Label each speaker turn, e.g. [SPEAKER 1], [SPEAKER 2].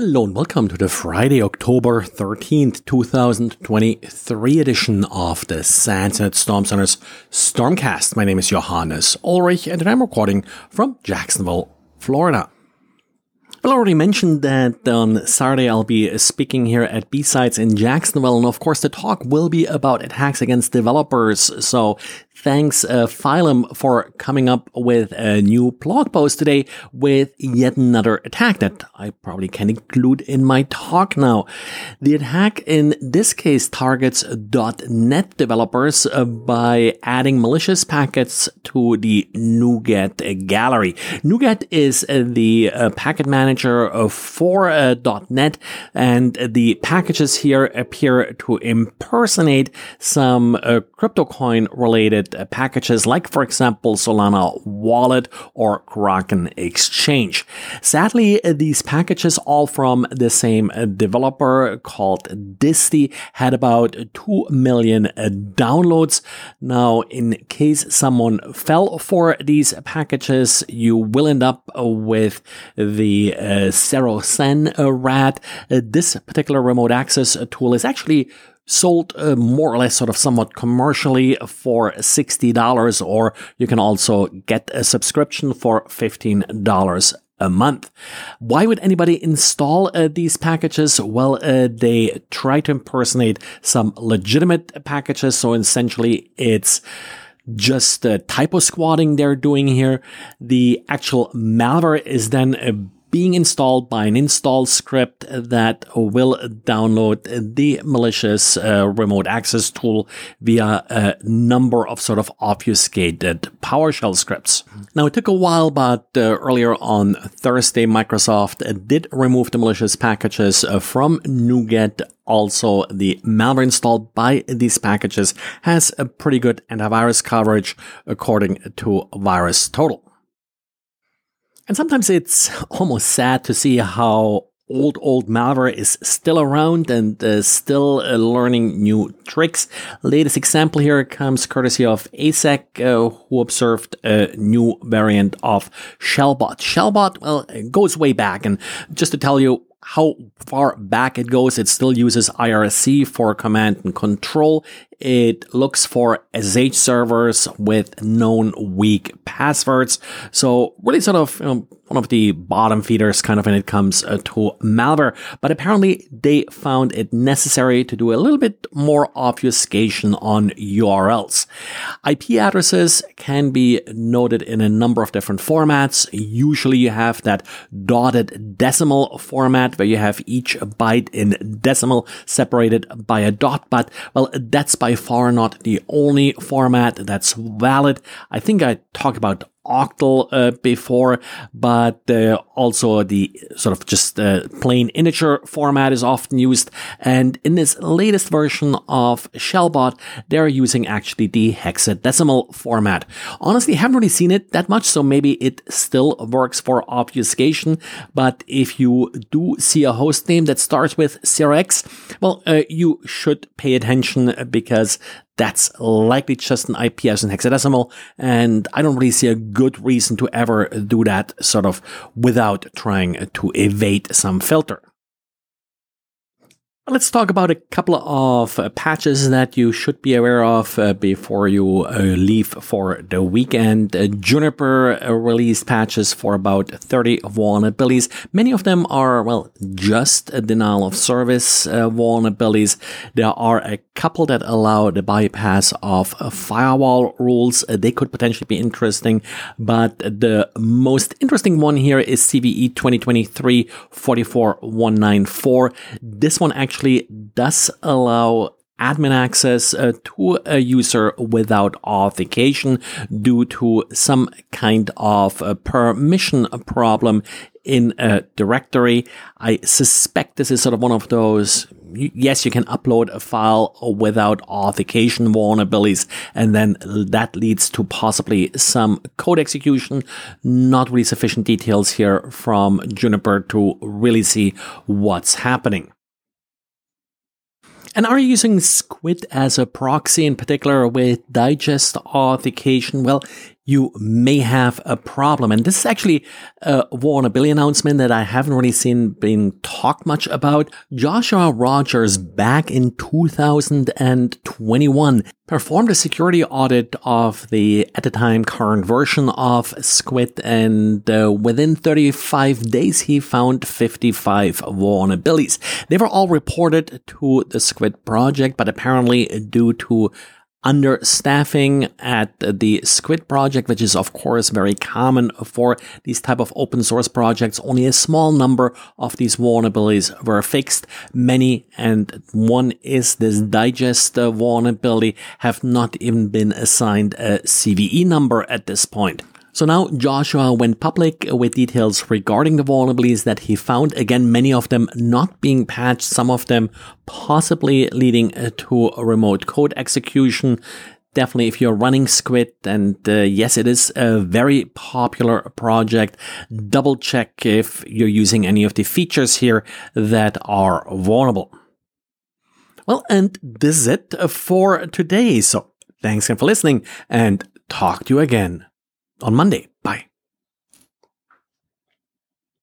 [SPEAKER 1] Hello and welcome to the Friday, October 13th, 2023 edition of the SANS Storm Center's Stormcast. My name is Johannes Ulrich and I'm recording from Jacksonville, Florida. Well, I already mentioned that on Saturday I'll be speaking here at B-Sides in Jacksonville, and of course the talk will be about attacks against developers. So Thanks, uh, Phylum, for coming up with a new blog post today with yet another attack that I probably can include in my talk now. The attack in this case targets .NET developers uh, by adding malicious packets to the NuGet gallery. NuGet is uh, the uh, packet manager for .NET, and the packages here appear to impersonate some uh, CryptoCoin related uh, packages like, for example, Solana Wallet or Kraken Exchange. Sadly, uh, these packages, all from the same uh, developer called Disty, had about 2 million downloads. Now, in case someone fell for these packages, you will end up with the uh, Sen rat. Uh, this particular remote access tool is actually sold uh, more or less sort of somewhat commercially for $60 or you can also get a subscription for $15 a month. Why would anybody install uh, these packages? Well, uh, they try to impersonate some legitimate packages. So essentially it's just uh, typo squatting they're doing here. The actual malware is then uh, being installed by an install script that will download the malicious uh, remote access tool via a number of sort of obfuscated PowerShell scripts. Now, it took a while, but uh, earlier on Thursday, Microsoft did remove the malicious packages uh, from NuGet also the malware installed by these packages has a pretty good antivirus coverage according to VirusTotal. And sometimes it's almost sad to see how old, old malware is still around and uh, still uh, learning new tricks. Latest example here comes courtesy of ASEC, uh, who observed a new variant of Shellbot. Shellbot, well, goes way back. And just to tell you, how far back it goes, it still uses IRC for command and control. It looks for SSH servers with known weak passwords. So really sort of you know, one of the bottom feeders kind of when it comes uh, to malware. But apparently they found it necessary to do a little bit more obfuscation on URLs. IP addresses can be noted in a number of different formats. Usually you have that dotted decimal format where you have each byte in decimal separated by a dot. But well, that's by by far not the only format that's valid. I think I talked about octal uh, before, but uh, also the sort of just uh, plain integer format is often used. And in this latest version of Shellbot, they're using actually the hexadecimal format. Honestly, haven't really seen it that much, so maybe it still works for obfuscation. But if you do see a host name that starts with 0x, well, uh, you should pay attention because that's likely just an IP as in hexadecimal, and I don't really see a good reason to ever do that sort of without trying to evade some filter. Let's talk about a couple of uh, patches that you should be aware of uh, before you uh, leave for the weekend. Juniper released patches for about 30 vulnerabilities. Many of them are, well, just denial of service vulnerabilities. There are a couple that allow the bypass of firewall rules. they could potentially be interesting, but the most interesting one here is CVE 2023 44194. This one actually actually does allow admin access uh, to a user without authentication due to some kind of permission problem in a directory. I suspect this is sort of one of those yes, you can upload a file without authentication vulnerabilities, and then that leads to possibly some code execution. Not really sufficient details here from Juniper to really see what's happening. And are you using Squid as a proxy in particular with digest authentication? Well, you may have a problem. And this is actually a vulnerability announcement that I haven't really seen being talked much about. Joshua Rogers back in 2021 performed a security audit of the, at the time, current version of Squid. And uh, within 35 days, he found 55 vulnerabilities. They were all reported to the Squid project, but apparently due to understaffing at the Squid project, which is of course very common for these type of open source projects. Only a small number of these vulnerabilities were fixed. Many, and one is this digest vulnerability, have not even been assigned a CVE number at this point. So now Joshua went public with details regarding the vulnerabilities that he found. Again, many of them not being patched, some of them possibly leading to a remote code execution. Definitely, if you're running Squid, and uh, yes, it is a very popular project, double check if you're using any of the features here that are vulnerable. Well, and this is it for today. So thanks again for listening and talk to you again on Monday. Bye.